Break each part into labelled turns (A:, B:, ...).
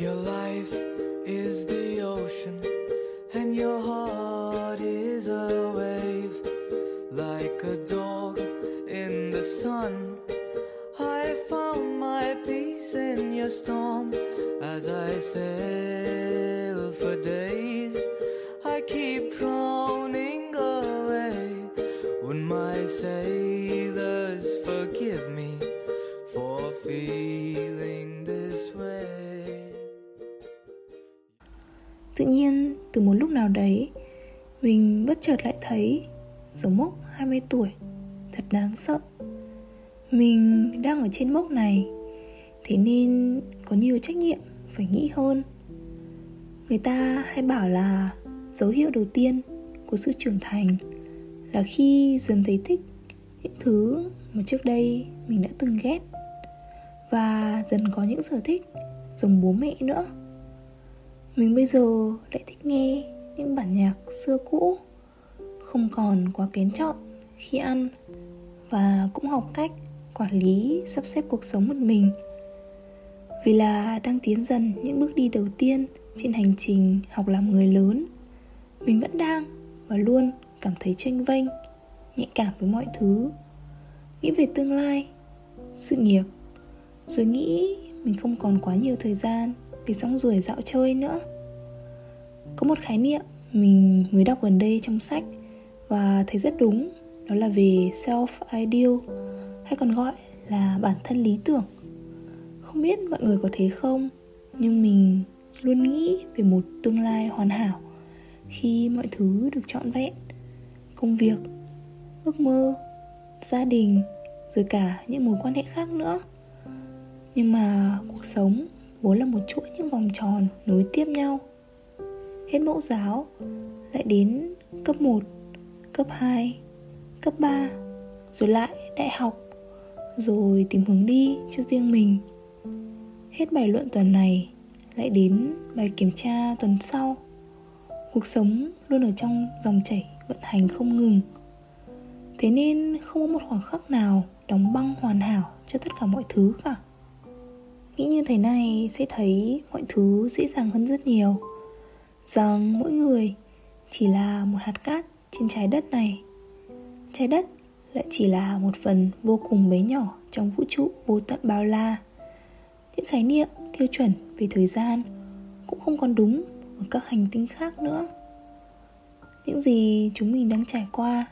A: Your life is the ocean and your heart is a wave like a dog in the sun. I found my peace in your storm as I sail for days. Tự nhiên từ một lúc nào đấy, Mình bất chợt lại thấy Dấu mốc 20 tuổi, Thật đáng sợ. Mình đang ở trên mốc này, Thế nên có nhiều trách nhiệm Phải nghĩ hơn. Người ta hay bảo là Dấu hiệu đầu tiên của sự trưởng thành Là khi dần thấy thích Những thứ mà trước đây mình đã từng ghét Và dần có những sở thích Giống bố mẹ nữa mình bây giờ lại thích nghe những bản nhạc xưa cũ, không còn quá kén chọn khi ăn và cũng học cách quản lý, sắp xếp cuộc sống một mình. Vì là đang tiến dần những bước đi đầu tiên trên hành trình học làm người lớn, mình vẫn đang và luôn cảm thấy tranh vênh, nhạy cảm với mọi thứ. Nghĩ về tương lai, sự nghiệp, rồi nghĩ mình không còn quá nhiều thời gian để xong ruổi dạo chơi nữa. Có một khái niệm mình mới đọc gần đây trong sách và thấy rất đúng, đó là về self ideal hay còn gọi là bản thân lý tưởng. Không biết mọi người có thế không, nhưng mình luôn nghĩ về một tương lai hoàn hảo khi mọi thứ được trọn vẹn. Công việc, ước mơ, gia đình, rồi cả những mối quan hệ khác nữa. Nhưng mà cuộc sống vốn là một chuỗi những vòng tròn nối tiếp nhau. Hết mẫu giáo lại đến cấp 1, cấp 2, cấp 3 rồi lại đại học rồi tìm hướng đi cho riêng mình. Hết bài luận tuần này lại đến bài kiểm tra tuần sau. Cuộc sống luôn ở trong dòng chảy vận hành không ngừng. Thế nên không có một khoảng khắc nào đóng băng hoàn hảo cho tất cả mọi thứ cả nghĩ như thế này sẽ thấy mọi thứ dễ dàng hơn rất nhiều. Rằng mỗi người chỉ là một hạt cát trên trái đất này. Trái đất lại chỉ là một phần vô cùng bé nhỏ trong vũ trụ vô tận bao la. Những khái niệm tiêu chuẩn về thời gian cũng không còn đúng ở các hành tinh khác nữa. Những gì chúng mình đang trải qua,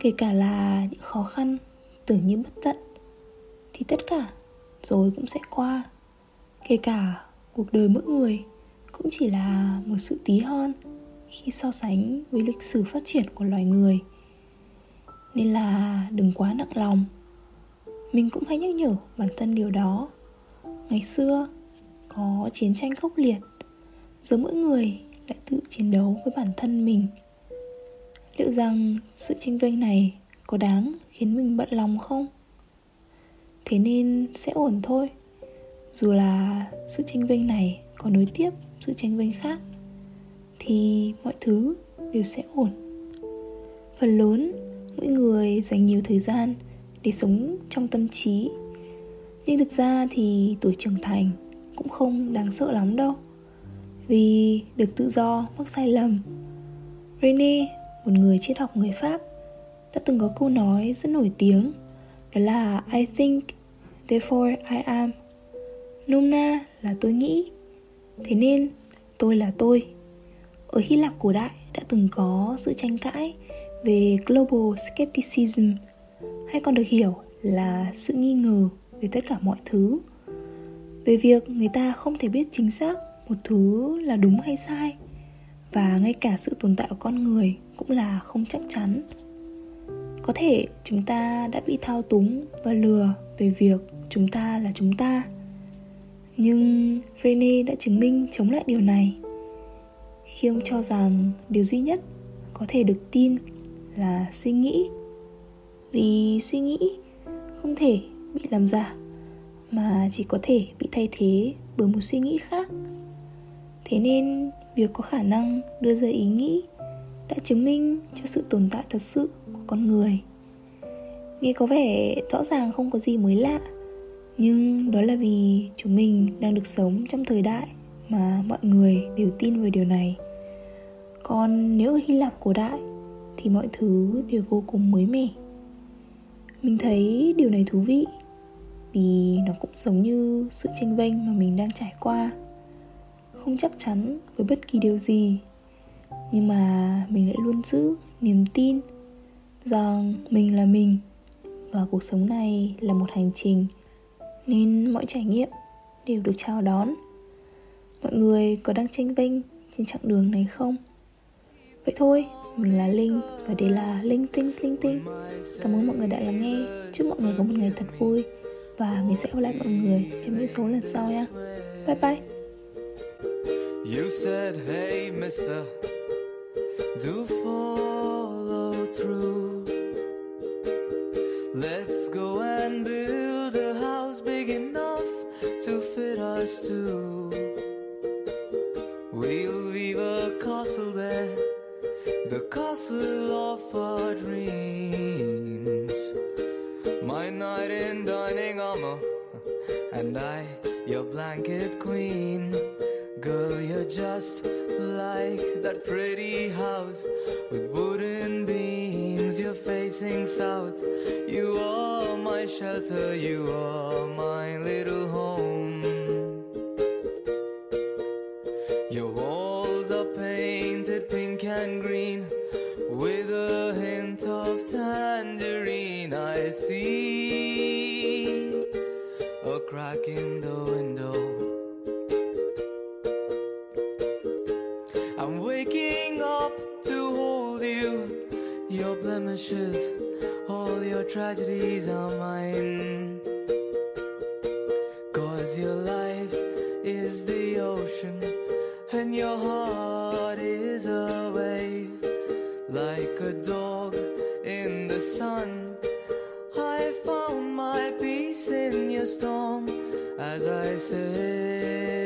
A: kể cả là những khó khăn, tưởng như bất tận, thì tất cả rồi cũng sẽ qua. Kể cả cuộc đời mỗi người cũng chỉ là một sự tí hon khi so sánh với lịch sử phát triển của loài người. Nên là đừng quá nặng lòng. Mình cũng hay nhắc nhở bản thân điều đó. Ngày xưa có chiến tranh khốc liệt, giờ mỗi người lại tự chiến đấu với bản thân mình. Liệu rằng sự tranh vinh này có đáng khiến mình bận lòng không? Thế nên sẽ ổn thôi. Dù là sự tranh vinh này có nối tiếp sự tranh vinh khác thì mọi thứ đều sẽ ổn. Phần lớn mỗi người dành nhiều thời gian để sống trong tâm trí. Nhưng thực ra thì tuổi trưởng thành cũng không đáng sợ lắm đâu. Vì được tự do mắc sai lầm. Rene, một người triết học người Pháp, đã từng có câu nói rất nổi tiếng đó là I think, therefore I am. Nôm na là tôi nghĩ, thế nên tôi là tôi. Ở hy lạp cổ đại đã từng có sự tranh cãi về global skepticism. Hay còn được hiểu là sự nghi ngờ về tất cả mọi thứ. Về việc người ta không thể biết chính xác một thứ là đúng hay sai và ngay cả sự tồn tại của con người cũng là không chắc chắn. Có thể chúng ta đã bị thao túng và lừa về việc chúng ta là chúng ta.
B: Nhưng Rene đã chứng minh chống lại điều này. Khi ông cho rằng điều duy nhất có thể được tin là suy nghĩ. Vì suy nghĩ không thể bị làm giả, Mà chỉ có thể bị thay thế bởi một suy nghĩ khác. Thế nên việc có khả năng đưa ra ý nghĩ đã chứng minh cho sự tồn tại thật sự của con người. Nghe có vẻ rõ ràng không có gì mới lạ nhưng đó là vì chúng mình đang được sống trong thời đại mà mọi người đều tin về điều này. Còn nếu ở hy lạp cổ đại, thì mọi thứ đều vô cùng mới mẻ. Mình thấy điều này thú vị, vì nó cũng giống như sự tranh vênh mà mình đang trải qua. Không chắc chắn với bất kỳ điều gì, nhưng mà mình lại luôn giữ niềm tin rằng mình là mình và cuộc sống này là một hành trình nên mọi trải nghiệm đều được chào đón. Mọi người có đang tranh vinh trên chặng đường này không? Vậy thôi mình là linh và đây là linh tinh linh tinh. Cảm ơn mọi người đã lắng nghe. Chúc mọi người có một ngày thật vui và mình sẽ gặp lại mọi người trong những số lần sau nha. Bye bye. You said, hey mister, do follow through. The castle of our dreams. My knight in dining armor, and I, your blanket queen. Girl, you're just like that pretty house with wooden beams. You're facing south. You are my shelter, you are my little home. Your walls are painted pink and green with a hint of tangerine. I see a crack in the window. I'm waking up to hold you. Your blemishes, all your tragedies are mine. Cause your life is the ocean, and your heart is a wave. Like a dog in the sun, I found my peace in your storm as I said.